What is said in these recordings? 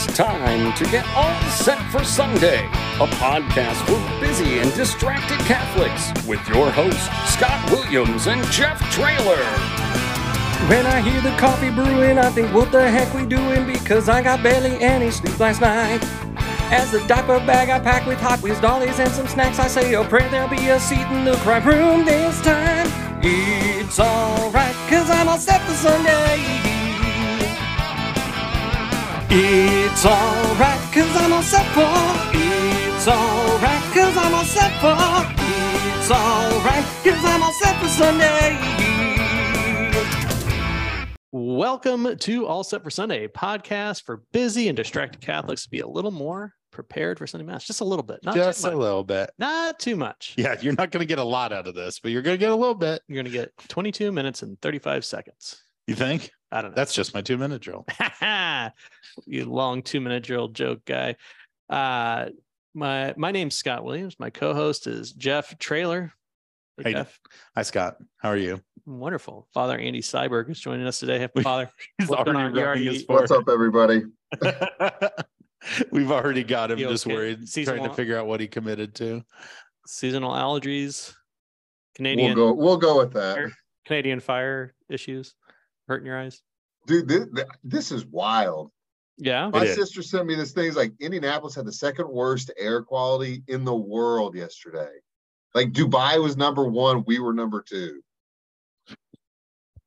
It's time to get all set for Sunday, a podcast for busy and distracted Catholics with your hosts, Scott Williams and Jeff Trailer. When I hear the coffee brewing, I think, what the heck we doing? Because I got barely any sleep last night. As the diaper bag I pack with Hot Wheels dollies and some snacks, I say oh, a prayer there'll be a seat in the crime room this time. It's alright, cause I'm all set for Sunday. It's alright, cause I'm all set for. It's alright, cause I'm all set for. It's alright, cause I'm all set for Sunday. Welcome to All Set for Sunday, a podcast for busy and distracted Catholics to be a little more prepared for Sunday Mass. Just a little bit, not just too a little bit. Not too much. Yeah, you're not going to get a lot out of this, but you're going to get a little bit. You're going to get 22 minutes and 35 seconds. You think? I don't know. That's just my two minute drill. you long two minute drill joke guy. Uh, my my name's Scott Williams. My co-host is Jeff Trailer. Hey, Hey, Jeff. Hi, Scott. How are you? Wonderful. Father Andy Syberg is joining us today. Happy Father. He's What's going on? Already- his What's up, everybody? We've already got him You just okay? worried, Seasonal- trying to figure out what he committed to. Seasonal allergies. Canadian. We'll Canadian go. We'll go with that, Canadian fire issues hurting your eyes. dude. This, this is wild. Yeah. My sister sent me this thing. It's like Indianapolis had the second worst air quality in the world yesterday. Like Dubai was number one, we were number two.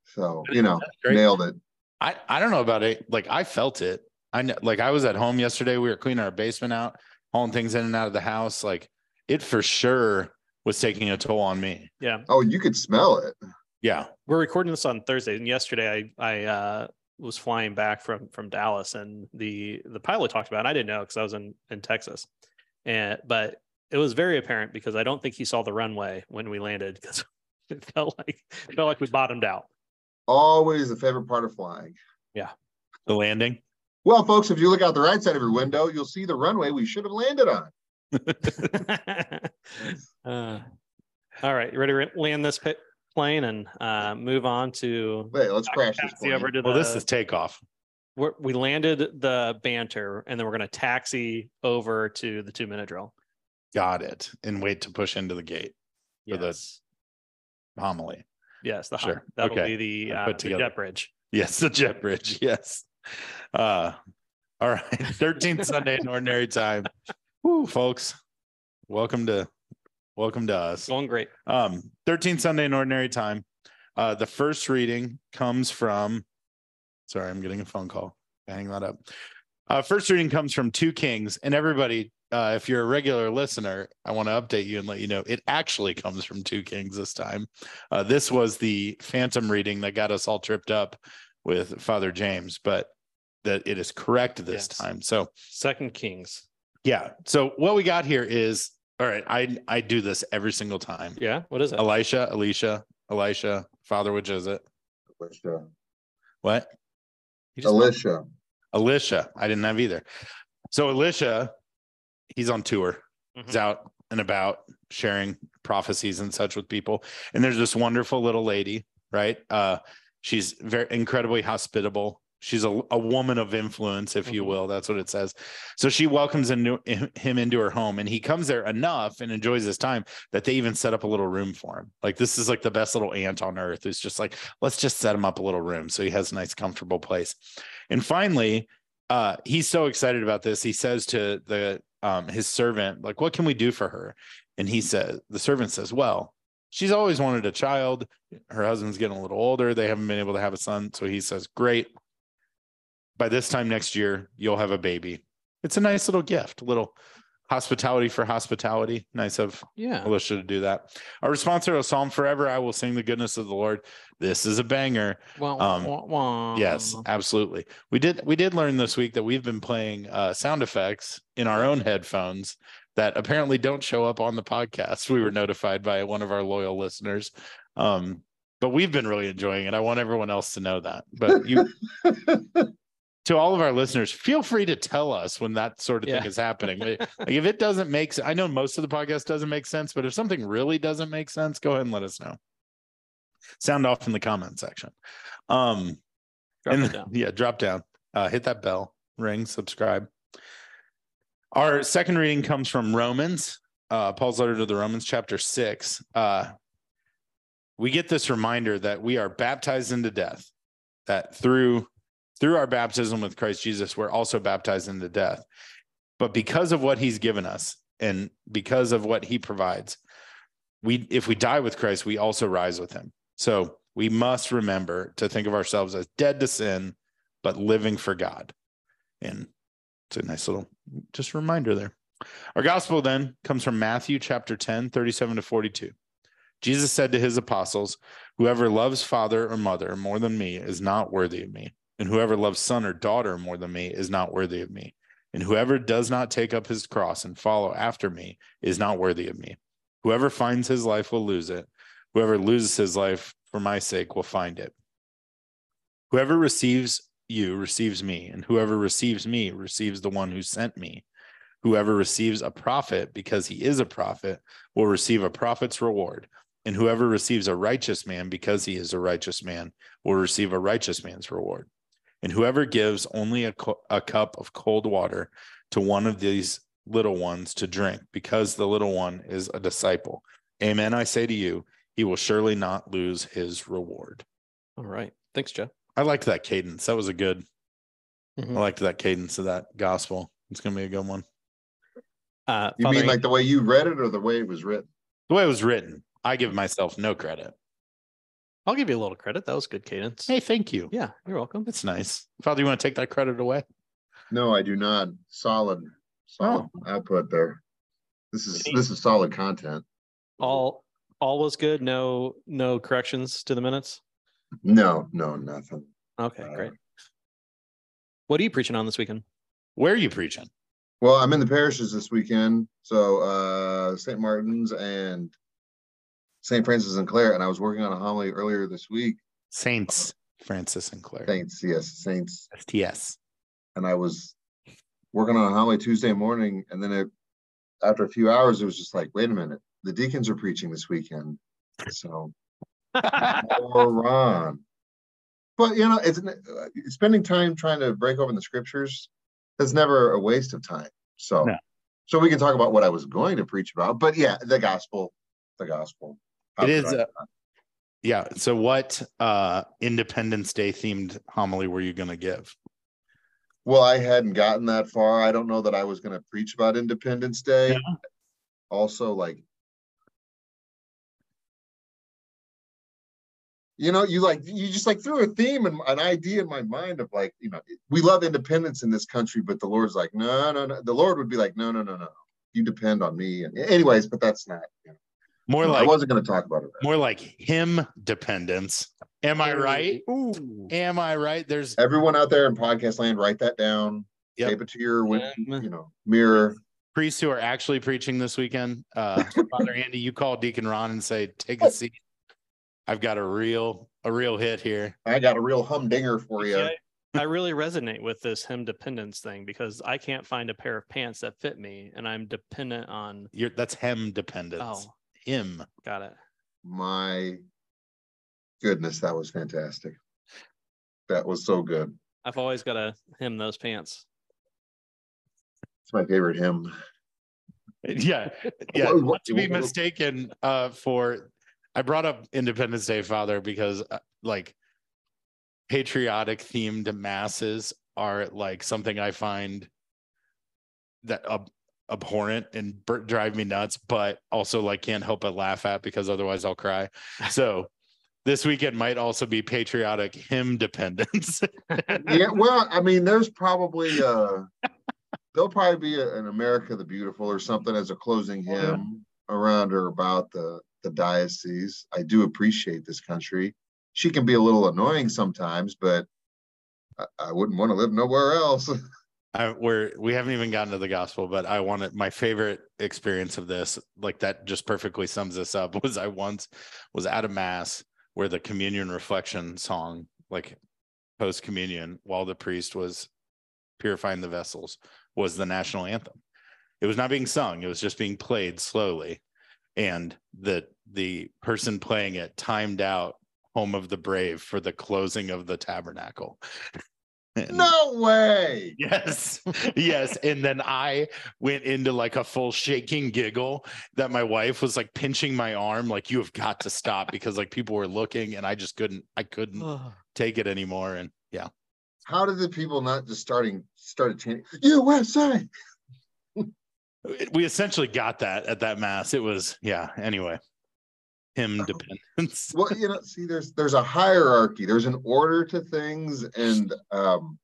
So you know, nailed it. I, I don't know about it. Like I felt it. I know, like I was at home yesterday. We were cleaning our basement out, hauling things in and out of the house. Like it for sure was taking a toll on me. Yeah. Oh, you could smell it. Yeah. We're recording this on Thursday. And yesterday I I uh was flying back from from Dallas and the the pilot talked about it. I didn't know because I was in in Texas. And but it was very apparent because I don't think he saw the runway when we landed because it felt like it felt like we bottomed out. Always the favorite part of flying. Yeah, the landing. Well, folks, if you look out the right side of your window, you'll see the runway we should have landed on. uh, all right, you ready to land this pi- plane and uh, move on to Wait, let's crash this taxi over to Well, this is takeoff. we're, we landed the banter and then we're going to taxi over to the two minute drill. Got it. And wait to push into the gate. For the- Yes. Homily. Yes, the Sure. sure. That'll Okay. be the, uh, the jet bridge. Yes, the jet bridge. Yes. Uh all right. 13th Sunday in ordinary time. Woo, folks. Welcome to welcome to us. Going great. Um, 13th Sunday in ordinary time. Uh the first reading comes from sorry, I'm getting a phone call. Hang that up. Uh first reading comes from two kings, and everybody uh, if you're a regular listener, I want to update you and let you know it actually comes from two kings this time. Uh, this was the phantom reading that got us all tripped up with Father James, but that it is correct this Yes. time. So Second Kings. yeah. So what we got here is all right. I I do this every single time. Yeah. What is it? Elisha, Alicia, Elisha, Father, which is it? Alicia. What? You just- Alicia. Alicia. I didn't have either. So Alicia, he's on tour. He's Mhm. out and about sharing prophecies and such with people. And there's this wonderful little lady, right? Uh, she's very incredibly hospitable. She's a, a woman of influence, if you Mhm. will. That's what it says. So she welcomes into, him into her home, and he comes there enough and enjoys his time that they even set up a little room for him. Like this is like the best little aunt on earth who's just like, let's just set him up a little room so he has a nice, comfortable place. And finally, uh, he's so excited about this. He says to the um, his servant, like, what can we do for her? And he says, the servant says, well, she's always wanted a child. Her husband's getting a little older. They haven't been able to have a son. So he says, great. By this time next year, you'll have a baby. It's a nice little gift, a little hospitality for hospitality. Nice of Yeah. Alicia to do that. Our response to a psalm forever, I will sing the goodness of the Lord. This is a banger. Well, Um, wah, wah. Yes, absolutely. We did we did learn this week that we've been playing uh, sound effects in our own headphones that apparently don't show up on the podcast. We were notified by one of our loyal listeners. Um, but we've been really enjoying it. I want everyone else to know that. But you to all of our listeners, feel free to tell us when that sort of Yeah. thing is happening. like if it doesn't make sense, I know most of the podcast doesn't make sense, but if something really doesn't make sense, go ahead and let us know. Sound off in the comment section. Um Drop and yeah, drop down. Uh, hit that bell. ring, subscribe. Our second reading comes from Romans, uh, Paul's letter to the Romans, chapter six. Uh, we get this reminder that we are baptized into death, that through through our baptism with Christ Jesus, we're also baptized into death. But because of what he's given us and because of what he provides, we if we die with Christ, we also rise with him. So we must remember to think of ourselves as dead to sin, but living for God. And it's a nice little just reminder there. Our gospel then comes from Matthew chapter 10, 37 to 42. Jesus said to his apostles, Whoever loves father or mother more than me is not worthy of me, and whoever loves son or daughter more than me is not worthy of me. And whoever does not take up his cross and follow after me is not worthy of me. Whoever finds his life will lose it. Whoever loses his life for my sake will find it. Whoever receives you receives me, and whoever receives me receives the one who sent me. Whoever receives a prophet because he is a prophet will receive a prophet's reward. And whoever receives a righteous man because he is a righteous man will receive a righteous man's reward. And whoever gives only a, a cup of cold water to one of these little ones to drink because the little one is a disciple. Amen. I say to you, he will surely not lose his reward. All right. Thanks, Jeff. I liked that cadence. That was a good, Mhm. I liked that cadence of that gospel. It's going to be a good one. Uh, You Father mean An- like the way you read it or the way it was written? The way it was written, I give myself no credit. I'll give you a little credit. That was good cadence. Hey, thank you. Yeah, you're welcome. That's nice. Father, you want to take that credit away? No, I do not. Solid, solid output there. This is this is solid content. All all was good. No no corrections to the minutes. No, no, nothing. Okay, Uh, great. What are you preaching on this weekend? Where are you preaching? Well, I'm in the parishes this weekend, so uh St. Martin's and St. Francis and Clare, and I was working on a homily earlier this week. Saints Francis and Clare. Saints, yes, Saints, STS. and I was working on a homily Tuesday morning, and then it after a few hours, it was just like, wait a minute, the deacons are preaching this weekend, so more on. But you know, it's uh, spending time trying to break open the scriptures is never a waste of time. So, No. so we can talk about what I was going to preach about. But yeah, the gospel, the gospel. It uh. Yeah. So, what uh Independence Day themed homily were you going to give? well, I hadn't gotten that far. I don't know that I was going to preach about Independence Day. Yeah. Also, like. You know, you like you just like threw a theme and an idea in my mind of like, you know, we love independence in this country, but the Lord's like, no, no, no. The Lord would be like, no, no, no, no. You depend on me. And anyways, but that's not. You know, More I wasn't going to talk about it. more like him dependence. Am I right? Ooh. Am I right? There's Everyone out there in podcast land, write that down. Yep. Tape it to your, win- Um, you know, mirror. priests who are actually preaching this weekend. Uh Father Andy, you call Deacon Ron and say, take a seat. I've got a real a real hit here. I got a real humdinger for you. Yeah, I really resonate with this him dependence thing because I can't find a pair of pants that fit me, and I'm dependent on. You're that's him dependence. Oh, Him. got it. My goodness, that was fantastic. That was so good. I've always got to hem those pants. It's my favorite hymn. Yeah. Yeah. What- Not to be what- mistaken uh for I brought up Independence Day, Father, because uh, like patriotic themed masses are like something I find that ab- abhorrent and bur- drive me nuts, but also like can't help but laugh at because otherwise I'll cry. So this weekend might also be patriotic hymn dependence. Yeah, well, I mean, there's probably uh there'll probably be a- an America the Beautiful or something as a closing Oh, yeah. hymn around or about the the diocese. I do appreciate this country. She can be a little annoying sometimes, but I, I wouldn't want to live nowhere else. I, we're we haven't even gotten to the gospel, but I wanted my favorite experience of this, like that just perfectly sums this up. Was I once was at a mass where the communion reflection song, like post communion, while the priest was purifying the vessels, was the national anthem. It was not being sung; it was just being played slowly, and the the person playing it timed out "Home of the Brave" for the closing of the tabernacle. And- No way. Yes, yes. And then I went into like a full shaking giggle that my wife was like pinching my arm, like, you have got to stop because like people were looking and I just couldn't, I couldn't take it anymore. And yeah. How did the people not just starting started chanting USA? We essentially got that at that mass. It was, yeah. Anyway, hymn dependence. Well, you know, see, there's there's a hierarchy, there's an order to things, and um,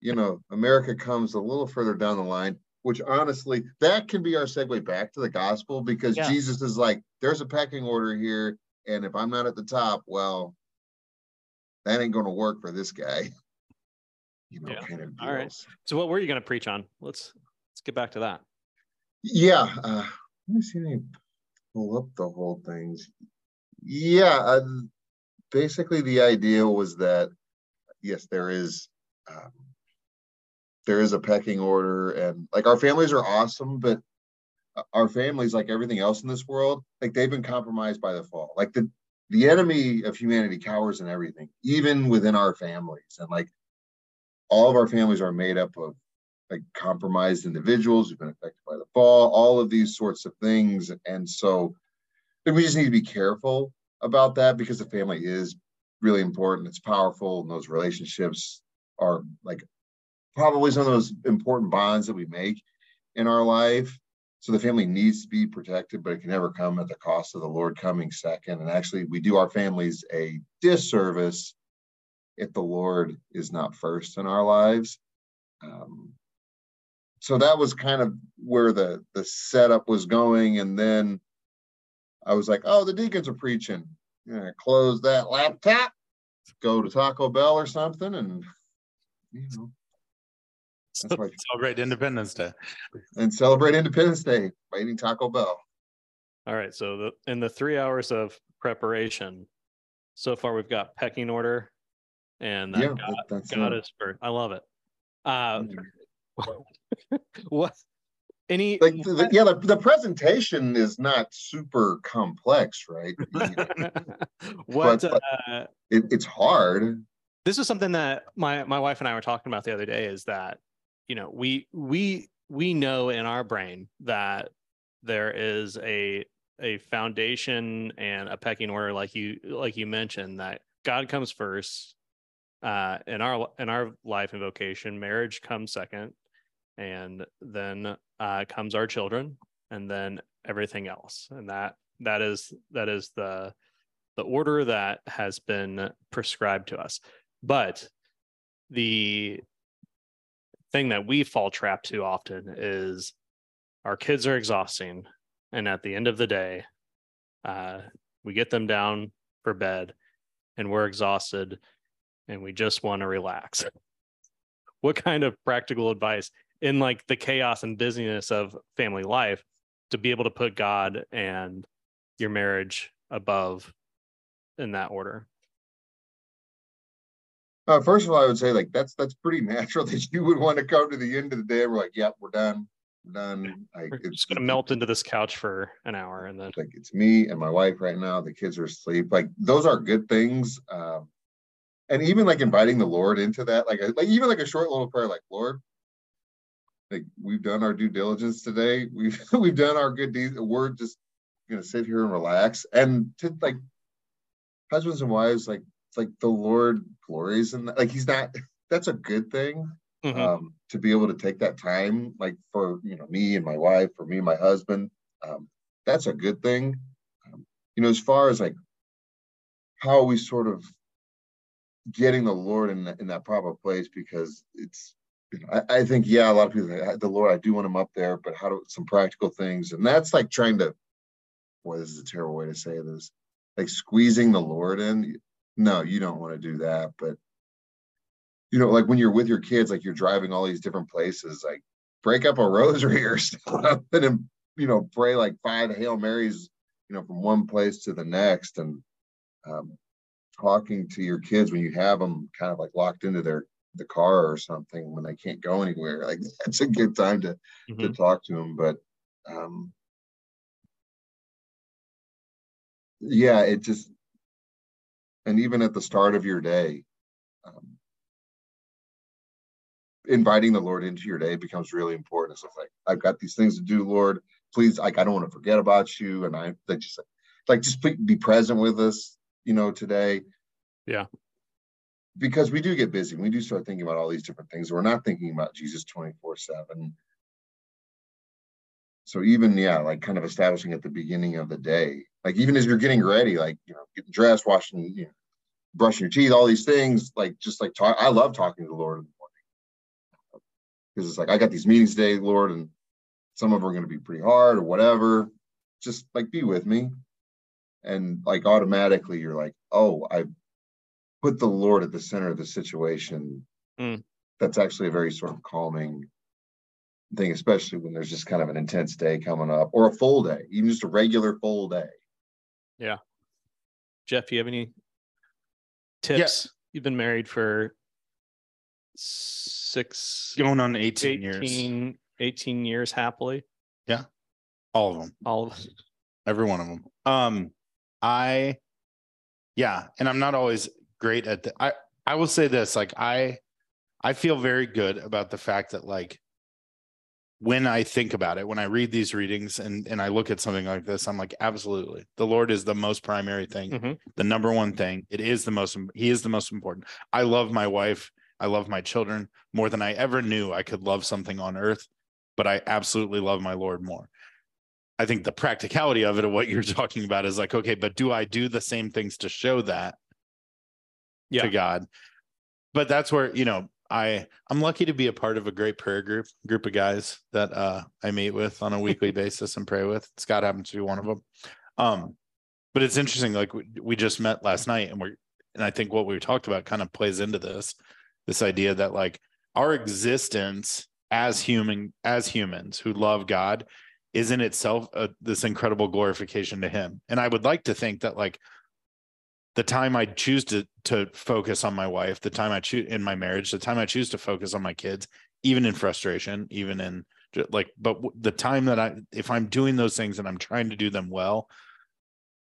you know, America comes a little further down the line, which honestly, that can be our segue back to the gospel because Yeah. Jesus is like, there's a pecking order here, and if I'm not at the top, well, that ain't gonna work for this guy. You know, Yeah. kind of All right. So what were you going to preach on? Let's let's get back to that. Yeah, uh, let me see if I can pull up the whole things. Yeah, basically the idea was that yes, there is um, there is a pecking order, and like our families are awesome, but our families, like everything else in this world, like they've been compromised by the fall. Like the the enemy of humanity cowers in everything, even within our families, and like all of our families are made up of like compromised individuals who've been affected by the fall, all of these sorts of things. And so we just need to be careful about that because the family is really important. It's powerful, and those relationships are like probably some of those important bonds that we make in our life. So the family needs to be protected, but it can never come at the cost of the Lord coming second. And actually, we do our families a disservice if the Lord is not first in our lives. Um, so that was kind of where the the setup was going and then i was like oh the deacons are preaching yeah close that laptop go to taco bell or something and you know that's why Celebrate Independence Day. and celebrate independence day by eating taco bell All right. So the in the three hours of preparation, so far we've got pecking order, and that yeah God, that- that's God uh, is first. I love it. Uh. what? Any? like the, yeah the, the presentation is not super complex right what? but- uh, it, it's hard this is something that my my wife and I were talking about the other day. Is that you know we we we know in our brain that there is a a foundation and a pecking order, like you like you mentioned, that God comes first uh, in our in our life and vocation. Marriage comes second, and then uh, comes our children, and then everything else. And that that is that is the the order that has been prescribed to us. But the thing that we fall trapped to often is our kids are exhausting. And at the end of the day, uh, we get them down for bed and we're exhausted and we just want to relax. what kind of practical advice in like the chaos and busyness of family life to be able to put God and your marriage above in that order? Uh, first of all, I would say like that's that's pretty natural that you would want to come to the end of the day. and We're like, yep, we're done, we're done. Like We're it's just gonna melt into this couch for an hour and then Like it's me and my wife right now. The kids are asleep. Like those are good things. Um, and even like inviting the Lord into that, like like even like a short little prayer, like Lord, like we've done our due diligence today. We've we've done our good deeds. We're just gonna sit here and relax. And to like husbands and wives, like like the Lord glories in. Like he's not. That's a good thing Mhm. um, to be able to take that time, like for you know me and my wife, for me and my husband, um, that's a good thing. Um, you know, as far as like how we sort of getting the Lord in that, in that proper place, because it's, I, I think yeah, a lot of people say, the Lord, I do want him up there, but how do some practical things, and that's like trying to, boy, this is a terrible way to say this, like squeezing the Lord in. No, you don't want to do that, but you know, like when you're with your kids, like you're driving all these different places, like break up a rosary or something and, you know, pray like five Hail Marys, you know, from one place to the next. And um, talking to your kids when you have them kind of like locked into their the car or something when they can't go anywhere, like that's a good time to to Mhm. talk to them. But um, yeah, it just, and even at the start of your day, um, inviting the Lord into your day becomes really important. It's like I've got these things to do, Lord. Please, like I don't want to forget about you, and I like just like just be present with us, you know, today. Yeah. Because we do get busy. We do start thinking about all these different things. We're not thinking about Jesus 24 7. So even yeah, like kind of establishing at the beginning of the day, like even as you're getting ready, like you know, getting dressed, washing, you know, brushing your teeth, all these things, like just like talk. I love talking to the Lord in the morning because it's like I got these meetings today, Lord, and some of them are going to be pretty hard or whatever. Just like be with me, and like automatically you're like, oh, I put the Lord at the center of the situation. Mm. That's actually a very sort of calming thing, especially when there's just kind of an intense day coming up or a full day, even just a regular full day. Yeah. Jeff, you have any tips? You've been married for six Going on 18, 18, years. 18 years happily. Yeah. All of them. All of us. Every one of them. Um, I, yeah, and I'm not always great at the. I I will say this, like I, I feel very good about the fact that like when I think about it, when I read these readings and and I look at something like this, I'm like, absolutely, the Lord is the most primary thing, Mhm. the number one thing. It is the most. He is the most important. I love my wife. I love my children more than I ever knew I could love something on earth, but I absolutely love my Lord more. I think the practicality of it, of what you're talking about, is like, okay, but do I do the same things to show that Yeah. to God? But that's where you know I I'm lucky to be a part of a great prayer group group of guys that uh, I meet with on a weekly basis and pray with. Scott happens to be one of them. Um, but it's interesting. Like we, we just met last night, and we're and I think what we talked about kind of plays into this this idea that like our existence as human as humans who love God is in itself a, this incredible glorification to Him. And I would like to think that like the time I choose to to focus on my wife, the time I choose in my marriage, the time I choose to focus on my kids, even in frustration, even in like, but the time that I, if I'm doing those things and I'm trying to do them well,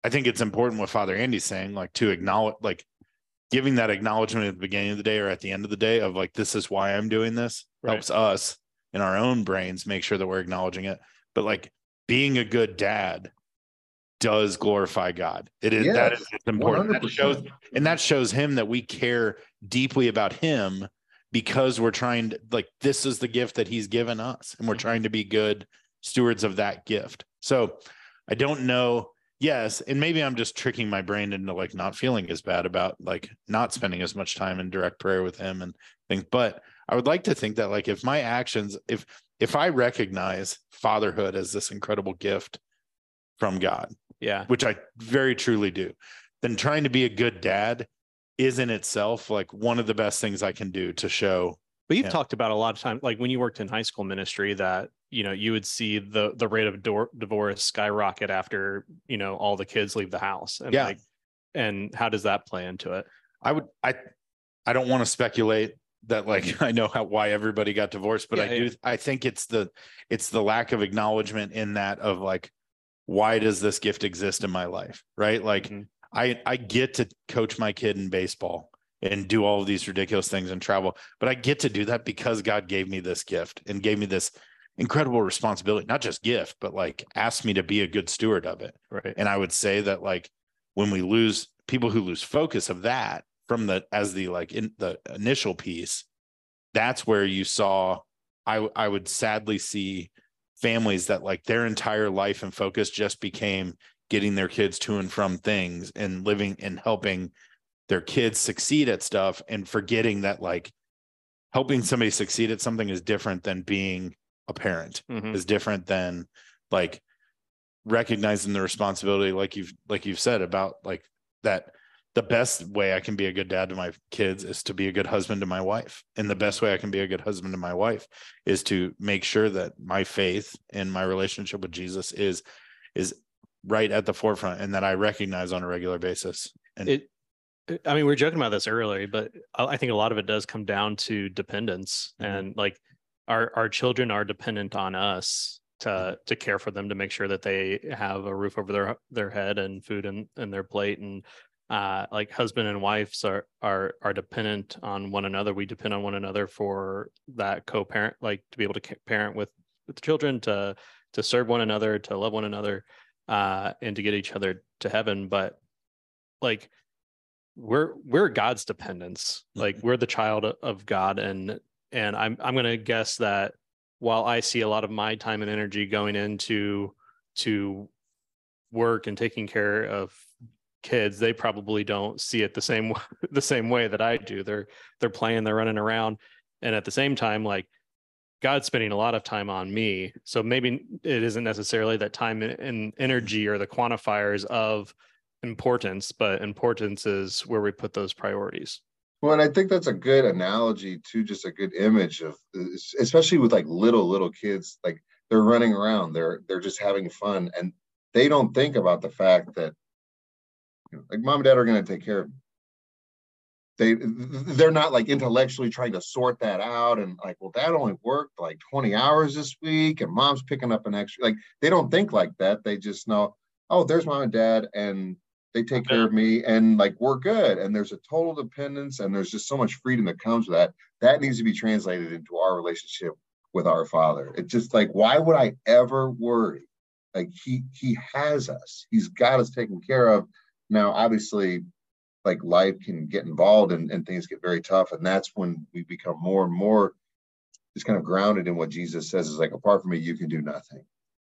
I think it's important what Father Andy's saying, like to acknowledge, like giving that acknowledgement at the beginning of the day or at the end of the day of like, this is why I'm doing this Right. helps us in our own brains make sure that we're acknowledging it. But like being a good dad does glorify God. It is that Yes, is it's important. That shows and that shows him that we care deeply about him because we're trying to like this is the gift that he's given us and we're trying to be good stewards of that gift. So I don't know. Yes, and maybe I'm just tricking my brain into like not feeling as bad about like not spending as much time in direct prayer with him and things. But I would like to think that like if my actions, if if I recognize fatherhood as this incredible gift from God, Yeah. which I very truly do, then trying to be a good dad is in itself like one of the best things I can do to show. But you've talked about a lot of time, like when you worked in high school ministry, that you know you would see the the rate of divorce skyrocket after you know all the kids leave the house, and Yeah. like, and how does that play into it? I would I I don't want to speculate that like I know how why everybody got divorced, but Yeah, I do I think it's the it's the lack of acknowledgement in that of like why does this gift exist in my life? Right? Like Mhm. I I get to coach my kid in baseball and do all of these ridiculous things and travel, but I get to do that because God gave me this gift and gave me this incredible responsibility, not just gift, but like asked me to be a good steward of it. Right. And I would say that like when we lose people who lose focus of that from the as the like in the initial piece, that's where you saw I I would sadly see families that like their entire life and focus just became getting their kids to and from things and living and helping their kids succeed at stuff and forgetting that like helping somebody succeed at something is different than being a parent Mhm. is different than like recognizing the responsibility like you've like you've said about like that the best way I can be a good dad to my kids is to be a good husband to my wife. And the best way I can be a good husband to my wife is to make sure that my faith and my relationship with Jesus is is right at the forefront and that I recognize on a regular basis. And It, I mean, we were joking about this earlier, but I think a lot of it does come down to dependence Mhm. and like our our children are dependent on us to to care for them to make sure that they have a roof over their their head and food in, in their plate and uh, like husband and wives are are are dependent on one another. We depend on one another for that co-parent, like to be able to parent with with children, to to serve one another, to love one another, uh, and to get each other to heaven. But like we're we're God's dependents. Like we're the child of God, and and I'm I'm gonna guess that while I see a lot of my time and energy going into to work and taking care of kids they probably don't see it the same the same way that I do. They're they're playing they're running around and at the same time like God's spending a lot of time on me so maybe it isn't necessarily that time and- energy or the quantifiers of importance but importance is where we put those priorities. Well, and I think that's a good analogy to just a good image of, especially with like little little kids, like they're running around, they're they're just having fun, and they don't think about the fact that, like mom and dad are going to take care of. Me. They they're not like intellectually trying to sort that out and like, well, dad only worked like twenty hours this week, and mom's picking up an extra. Like they don't think like that. They just know, oh, there's mom and dad, and they take care of me and like we're good and there's a total dependence and there's just so much freedom that comes with that that needs to be translated into our relationship with our father it's just like why would i ever worry like he he has us he's got us taken care of now obviously like life can get involved and, and things get very tough and that's when we become more and more just kind of grounded in what jesus says is like apart from me you can do nothing.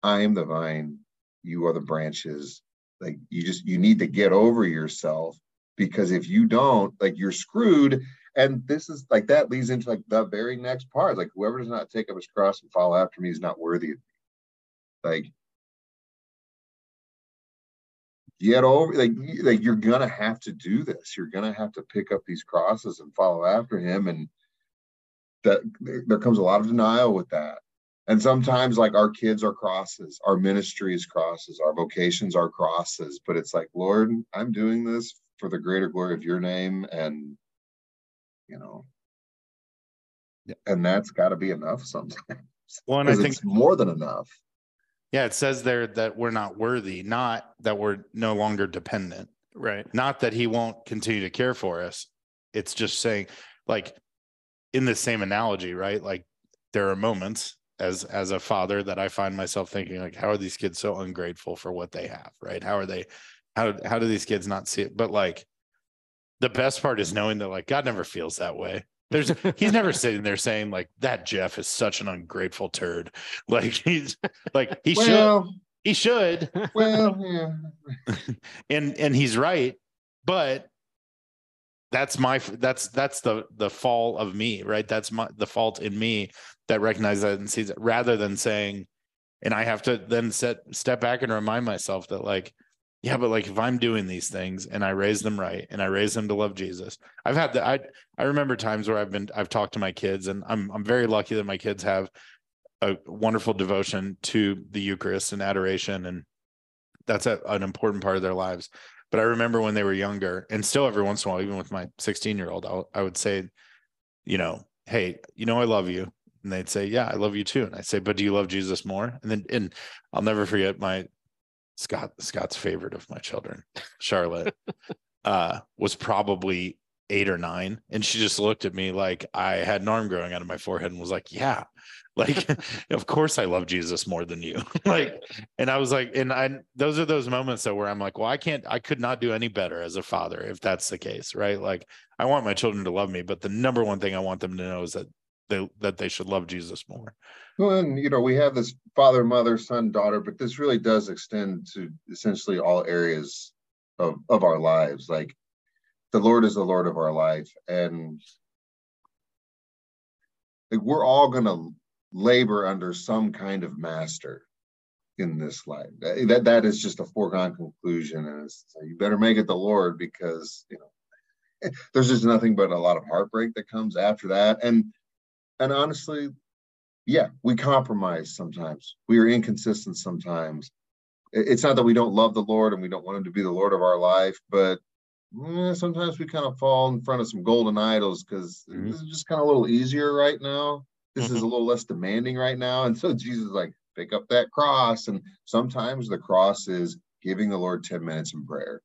I am the vine you are the branches. Like you just you need to get over yourself because if you don't like you're screwed and this is like that leads into like the very next part like whoever does not take up his cross and follow after me is not worthy of me. Like get over like like you're gonna have to do this. You're gonna have to pick up these crosses and follow after him and that there comes a lot of denial with that. And sometimes like our kids are crosses our ministry is crosses our vocations are crosses but it's like lord i'm doing this for the greater glory of your name and you know. Yeah. and that's got to be enough sometimes Well, and I think it's more than enough yeah, it says there that we're not worthy, not that we're no longer dependent, right not that he won't continue to care for us. It's just saying, like, in the same analogy, right? Like, there are moments as as a father that I find myself thinking, like, how are these kids so ungrateful for what they have, right? How are they? How how do these kids not see it? But like, the best part is knowing that like God never feels that way. There's he's never sitting there saying like that Jeff is such an ungrateful turd. Like he's like he should he should. well yeah. And and he's right but that's my that's that's the the fall of me right? That's my the fault in me that recognizes that and sees it rather than saying and i have to then set step back and remind myself that like yeah but like if i'm doing these things and i raise them right and i raise them to love jesus i've had that i i remember times where i've been i've talked to my kids and i'm i'm very lucky that my kids have a wonderful devotion to the eucharist and adoration and that's a, an important part of their lives. But i remember when they were younger and still every once in a while even with my 16 year old I would say you know hey you know i love you. And they'd say yeah i love you too. And i'd say but do you love jesus more? And then and i'll never forget my scott scott's favorite of my children charlotte uh was probably eight or nine. And she just looked at me like i had an arm growing out of my forehead and was like yeah like of course i love jesus more than you. Like and i was like and i those are those moments though where i'm like well i can't i could not do any better as a father if that's the case right? Like i want my children to love me but the number one thing i want them to know is that they that they should love jesus more Well, and you know, we have this father, mother, son, daughter, but this really does extend to essentially all areas of of our lives. Like the Lord is the Lord of our life, and like we're all gonna labor under some kind of master in this life. That that, is just a foregone conclusion, and so you better make it the Lord because you know there's just nothing but a lot of heartbreak that comes after that, and and honestly yeah, we compromise sometimes. We are inconsistent sometimes. It's not that we don't love the Lord and we don't want him to be the Lord of our life, but eh, sometimes we kind of fall in front of some golden idols because Mhm. this is just kind of a little easier right now. This is Mhm. a little less demanding right now. And so Jesus is like, pick up that cross. And sometimes the cross is giving the Lord 10 minutes in prayer.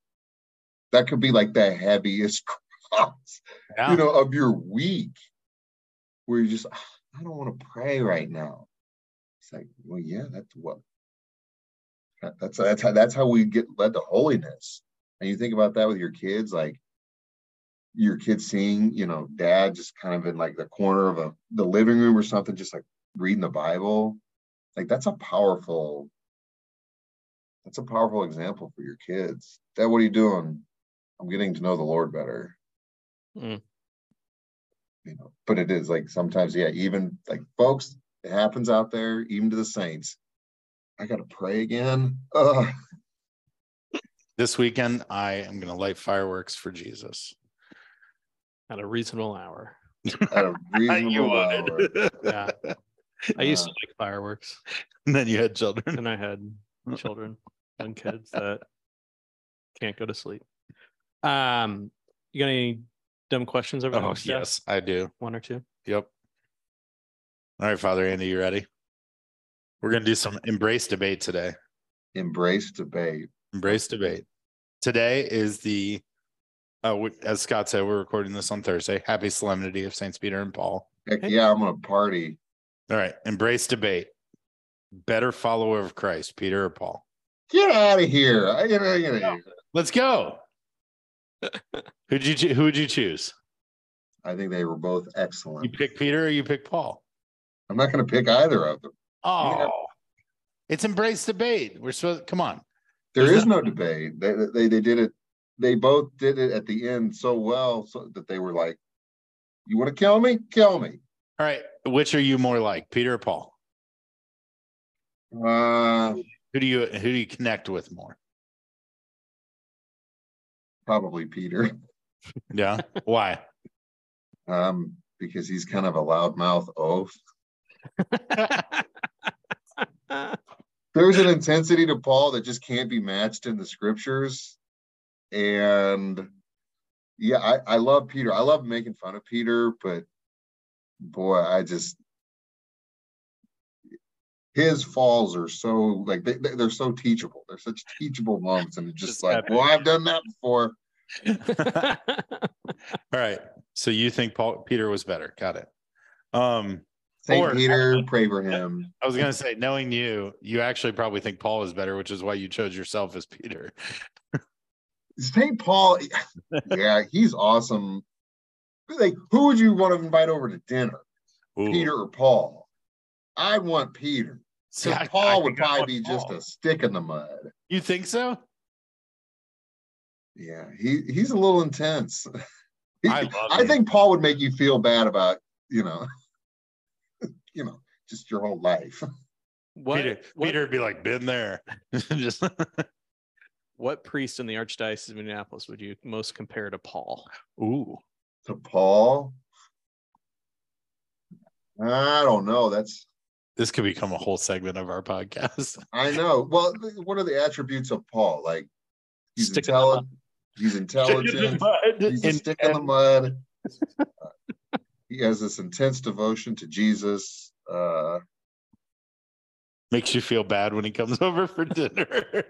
that could be like the heaviest cross, Yeah. you know, of your week, where you're just, "Ah, I don't want to pray right now. It's like, well, yeah, that's what. That's that's how that's how we get led to holiness. And you think about that with your kids, like your kids seeing, you know, dad just kind of in like the corner of a the living room or something, just like reading the Bible. Like that's a powerful, that's a powerful example for your kids. Dad, what are you doing? I'm getting to know the Lord better. Mm. You know, but it is like sometimes, yeah, even like folks, it happens out there, even to the saints. I gotta pray again. Ugh. This weekend, I am going to light fireworks for Jesus. At a reasonable hour. At a reasonable you hour. would. Yeah. I used to Uh, like fireworks and then you had children. and I had children and kids that can't go to sleep. Um, you got any dumb questions over Oh, next Jeff? yes, I do. One or two? Yep. All right, Father Andy, you ready? We're going to do some embrace debate today. Embrace debate. Embrace debate. Today is the, uh, as Scott said, we're recording this on Thursday. Happy Solemnity of Saints Peter and Paul. Heck yeah, I'm gonna party. All right, embrace debate. Better follower of Christ, Peter or Paul? Get out of here. I get out of here. Let's go. Who'd you choo- who would you choose? I think they were both excellent. You pick Peter or you pick Paul? I'm not gonna pick either of them. Oh, it's embrace debate. We're supposed. Come on. There There's is no debate. They, they they did it. They both did it at the end so well so that they were like, "You want to kill me? Kill me." All right, which are you more like, Peter or Paul? Uh, Who do you who do you connect with more? Probably Peter, Yeah. Why? um, because he's kind of a loudmouth oaf. There's an intensity to Paul that just can't be matched in the scriptures, and yeah, I I love Peter. I love making fun of Peter, but boy, I just his falls are so like they, they- they're so teachable. They're such teachable moments, and it's just, Just like, epic. well, I've done that before. All right. So you think Paul Peter was better? Got it. Um, Saint Or- Peter, pray for him. I was gonna say, knowing you, you actually probably think Paul is better, which is why you chose yourself as Peter. Saint Paul, yeah, he's awesome. Like, who would you want to invite over to dinner, Ooh. Peter or Paul? I want Peter. See, Because I- I Paul would probably want be just a stick in the mud. You think so? Yeah, he he's a little intense. He- I love I think Paul would make you feel bad about, you know, you know, just your whole life. what, Peter, what, Peter would be like, been there. Just what priest in the Archdiocese of Minneapolis would you most compare to Paul? ooh. To Paul, I don't know. That's This could become a whole segment of our podcast. I know. Well, what are the attributes of Paul? Like he's Stick in intelligent. He's intelligent. He's a And- stick in the mud. Uh, he has this intense devotion to Jesus. Uh, makes you feel bad when he comes over for dinner.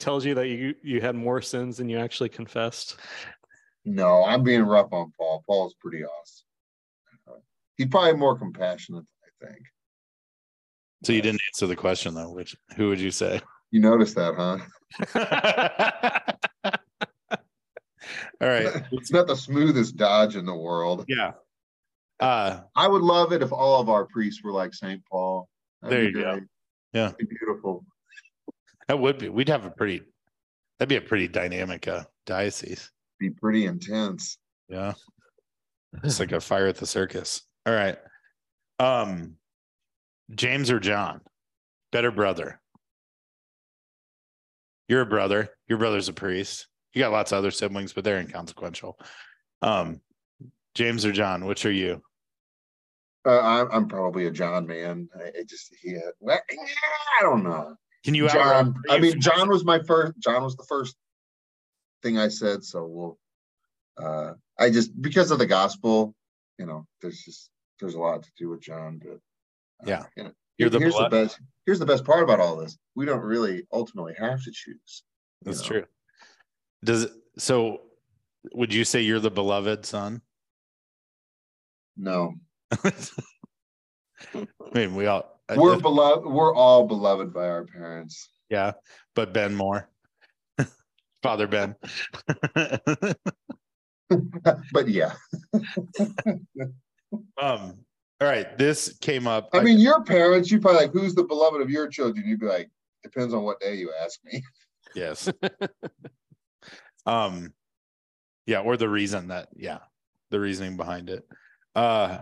Tells you that you you had more sins than you actually confessed. no, I'm being rough on Paul. Paul's pretty awesome. Uh, he's probably more compassionate, I think. So you didn't answer the question though. Which who would you say? You noticed that, huh? All right. It's not the smoothest dodge in the world. Yeah. Uh I would love it if all of our priests were like St. Paul. That'd There you go. Yeah. Be beautiful. that would be we'd have a pretty that'd be a pretty dynamic uh diocese. Be pretty intense. Yeah. It's like a fire at the circus. All right. Um James or John? Better brother. You're a brother. Your brother's a priest. You got lots of other siblings, but they're inconsequential. Um James or John, which are you? Uh, I'm, I'm probably a John man. I, I just, yeah, well, yeah, I don't know. Can you John, I mean, John was my first, John was the first thing I said. So we'll, uh, I just, because of the gospel, you know, there's just, there's a lot to do with John, but. Uh, Yeah. you know, the here's blood- the best, here's the best part about all this. We don't really ultimately have to choose. That's know. true. Does so would you say you're the beloved son? No, I mean, we all uh, we're beloved. We're all beloved by our parents. yeah, but Ben more. Father Ben. But yeah, um, all right, this came up. I mean, your parents. You probably like, who's the beloved of your children? You'd be like, depends on what day you ask me. yes. um, yeah, or the reason that, yeah, the reasoning behind it. Uh,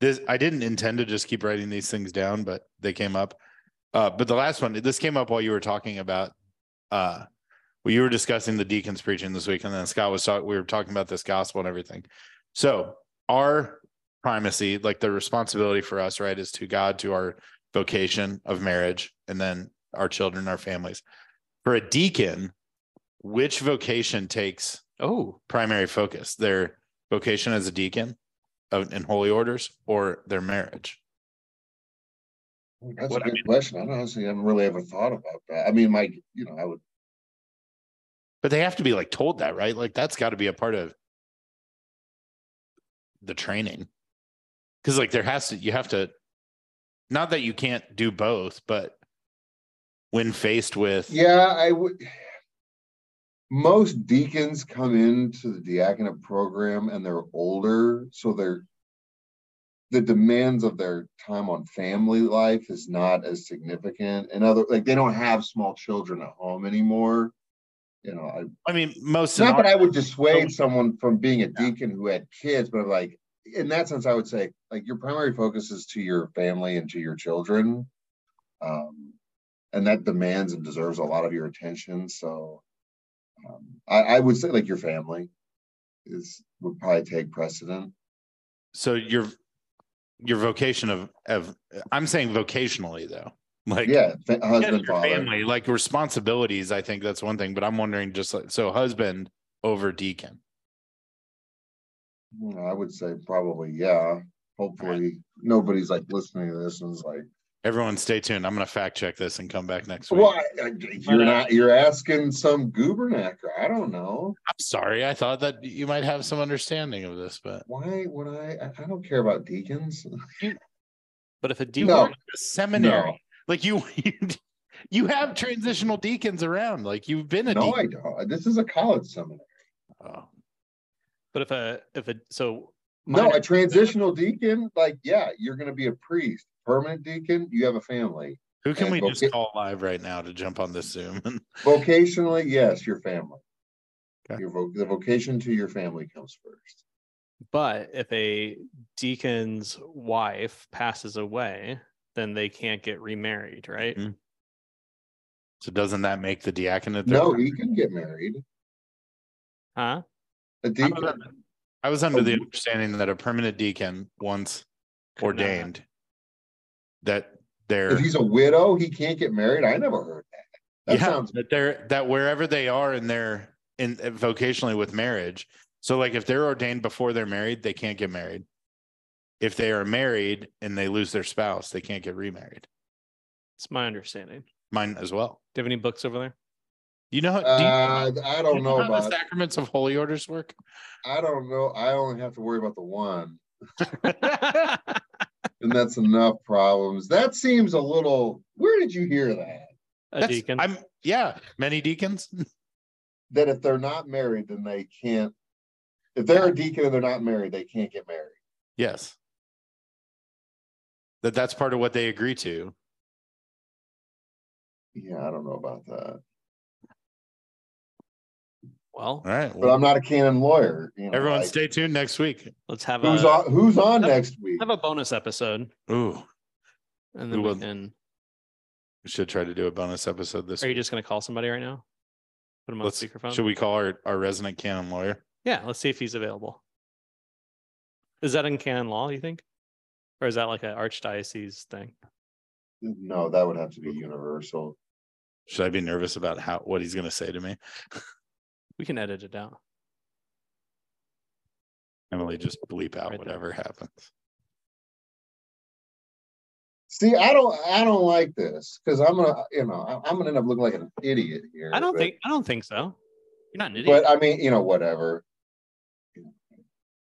this I didn't intend to just keep writing these things down, but they came up. Uh, but the last one, this came up while you were talking about uh well, you were discussing the deacons preaching this week, and then Scott was talking, we were talking about this gospel and everything. So our primacy, like the responsibility for us, right, is to God, to our vocation of marriage, and then our children, our families. For a deacon, which vocation takes Oh, primary focus? Their vocation as a deacon of, in holy orders or their marriage? That's What a I good mean- question. I honestly haven't really ever thought about that. I mean, my, you know, I would. But they have to be like told that, right? Like that's got to be a part of the training. Cause like there has to, you have to, not that you can't do both, but when faced with, Yeah, I would. Most deacons come into the diaconate program and they're older, so they're the demands of their time on family life is not as significant. And other like they don't have small children at home anymore. You know, I, I mean, most, not that I would dissuade someone from being a deacon who had kids, but like in that sense, I would say like your primary focus is to your family and to your children. Um, and that demands and deserves a lot of your attention. So um, I, I would say like your family is would probably take precedent. so your, your vocation of, of, I'm saying vocationally though, like, Yeah, fa- husband, father. family, like responsibilities, I think that's one thing, but I'm wondering just like, so husband over deacon. You know, I would say probably yeah. Hopefully nobody's like listening to this and is like, Everyone stay tuned. I'm going to fact check this and come back next week. well, I- I- you're not. Uh, you're asking some gubernator. I don't know. I'm sorry. I thought that you might have some understanding of this, but Why would I? I- I don't care about deacons. but if a deacon, No. a seminary. No. Like you, you have transitional deacons around. Like you've been a No, I don't. This is a college seminary. Oh, but if a if a so No, a transitional deacon, like, yeah, you're gonna be a priest. Permanent deacon, you have a family. who can And we just voca- call live right now to jump on this Zoom? Vocationally, yes, your family. Okay. Your vo- the vocation to your family comes first. But if a deacon's wife passes away, then they can't get remarried, right? Mhm. so doesn't that make the diaconate? their No, primary? he can get married. Huh? A I deacon, was, I was under the understanding that a permanent deacon, once Could not. ordained, that they're if he's a widow, he can't get married. I never heard that. That yeah, sounds that they're that wherever they are in their in uh, vocationally with marriage. So like if they're ordained before they're married, they can't get married. If they are married and they lose their spouse, they can't get remarried. It's my understanding. Mine as well. Do you have any books over there? You know how do you, uh, I you don't know how the about sacraments of holy orders work? I don't know. I only have to worry about the one. And that's enough problems. That seems a little where did you hear that? a That's- deacon. I'm yeah, many deacons. That if they're not married, then they can't if they're a deacon and they're not married, they can't get married. Yes. That that's part of what they agree to. Yeah, I don't know about that. Well, All right. But I'm not a canon lawyer. You know, everyone like, stay tuned next week. let's have who's a on who's on Have- next week? have a bonus episode, Ooh, and then we will- can. we should try to do a bonus episode this Are you just going to call somebody right now? Put him on Let's, speakerphone. should we call our, our resident canon lawyer? Yeah, let's see if he's available. Is that in canon law? You think, or is that like an archdiocese thing? No, that would have to be universal. Should I be nervous about how what he's going to say to me? We can edit it out. Emily, just bleep out Right there. whatever happens. See, I don't I don't like this because I'm gonna, you know, I- I'm gonna end up looking like an idiot here. I don't but- think. I don't think so. You're not an idiot. But I mean, you know, whatever.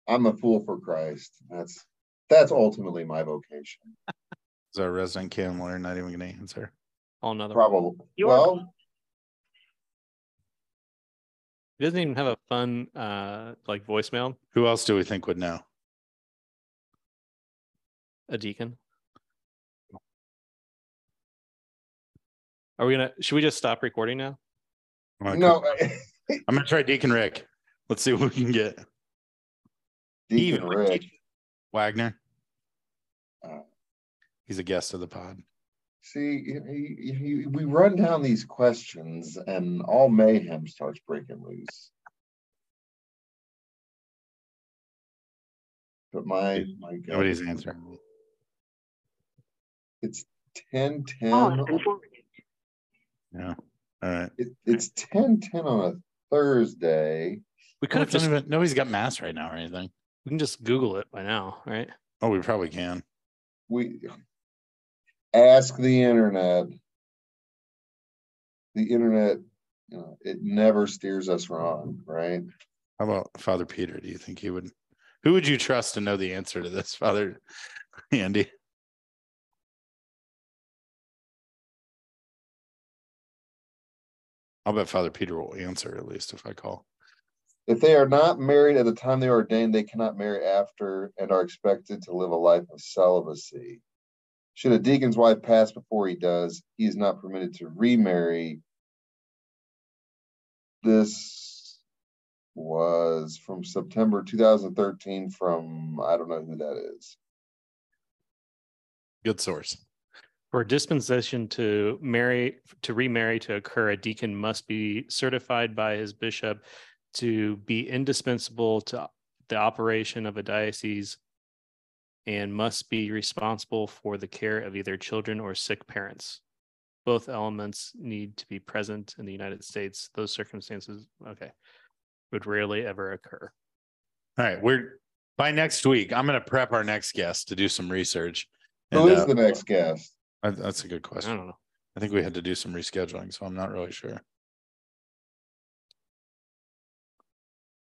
I'm a fool for Christ. That's that's ultimately my vocation. Is our resident can lawyer not even going to answer? All another. Probably. You are- Well, He doesn't even have a fun uh like voicemail. Who else do we think would know? A deacon. Are we gonna? Should we just stop recording now? I'm no, cook- I'm gonna try Deacon Rick. Let's see what we can get. Deacon Even Rick. Wagner. Uh, He's a guest of the pod. See, you- you- you- we run down these questions and all mayhem starts breaking loose. But my my God, Nobody's answering. it's ten ten. Oh, yeah. All right. It, it's ten ten on a Thursday. We could Well, have just. even, nobody's got mass right now or anything. We can just Google it by now, right? Oh, we probably can. We ask the internet. The internet, you know, it never steers us wrong, right? How about Father Peter? Do you think he would? Who would you trust to know the answer to this, Father Andy? I'll bet Father Peter will answer at least if I call. If they are not married at the time they are ordained, they cannot marry after and are expected to live a life of celibacy. Should a deacon's wife pass before he does, he is not permitted to remarry. This was from September 2013 from, I don't know who that is. Good source. For a dispensation to marry to remarry to occur, a deacon must be certified by his bishop to be indispensable to the operation of a diocese and must be responsible for the care of either children or sick parents. Both elements need to be present in the United States. Those circumstances, okay, would rarely ever occur. All right, we're by next week. I'm going to prep our next guest to do some research. Who And, is uh, the next guest? uh, that's a good question. I question. don't know. I think we had to do some rescheduling, so I'm not really sure.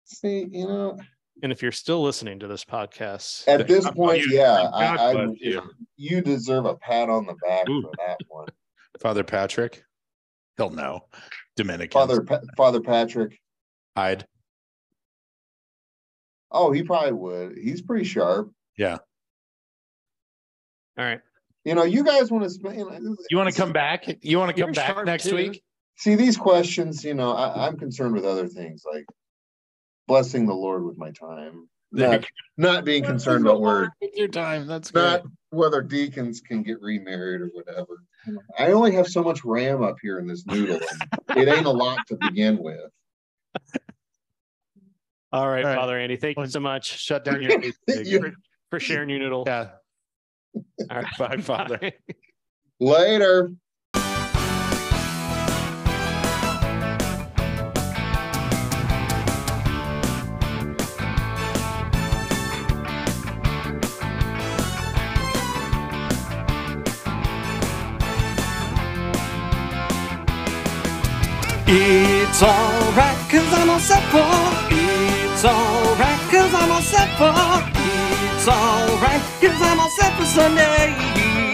See, you know, And if you're still listening to this podcast, at this God point, bless- yeah, I, I, you. you deserve a pat on the back Ooh. for that one. Father Patrick, he'll know. Dominican. Father, Pa- Father Patrick. Hyde. Oh, he probably would. He's pretty sharp. Yeah. all right. You know, you guys want to spend. You, know, You want to come back? You want to come back next too. week? see these questions. You know, I, I'm concerned with other things like blessing the Lord with my time, not not being concerned about where Take your time. That's not good. whether deacons can get remarried or whatever. Hmm. I only have so much RAM up here in this noodle. it ain't a lot to begin with. All right, All right. Father Andy, thank you so much Shut down your You- for, for sharing your noodle. Yeah. All right, Bye, Father. Later. It's alright, cause I'm all set for. It's alright, cause I'm all set for. It's alright, cause I'm all set for Sunday.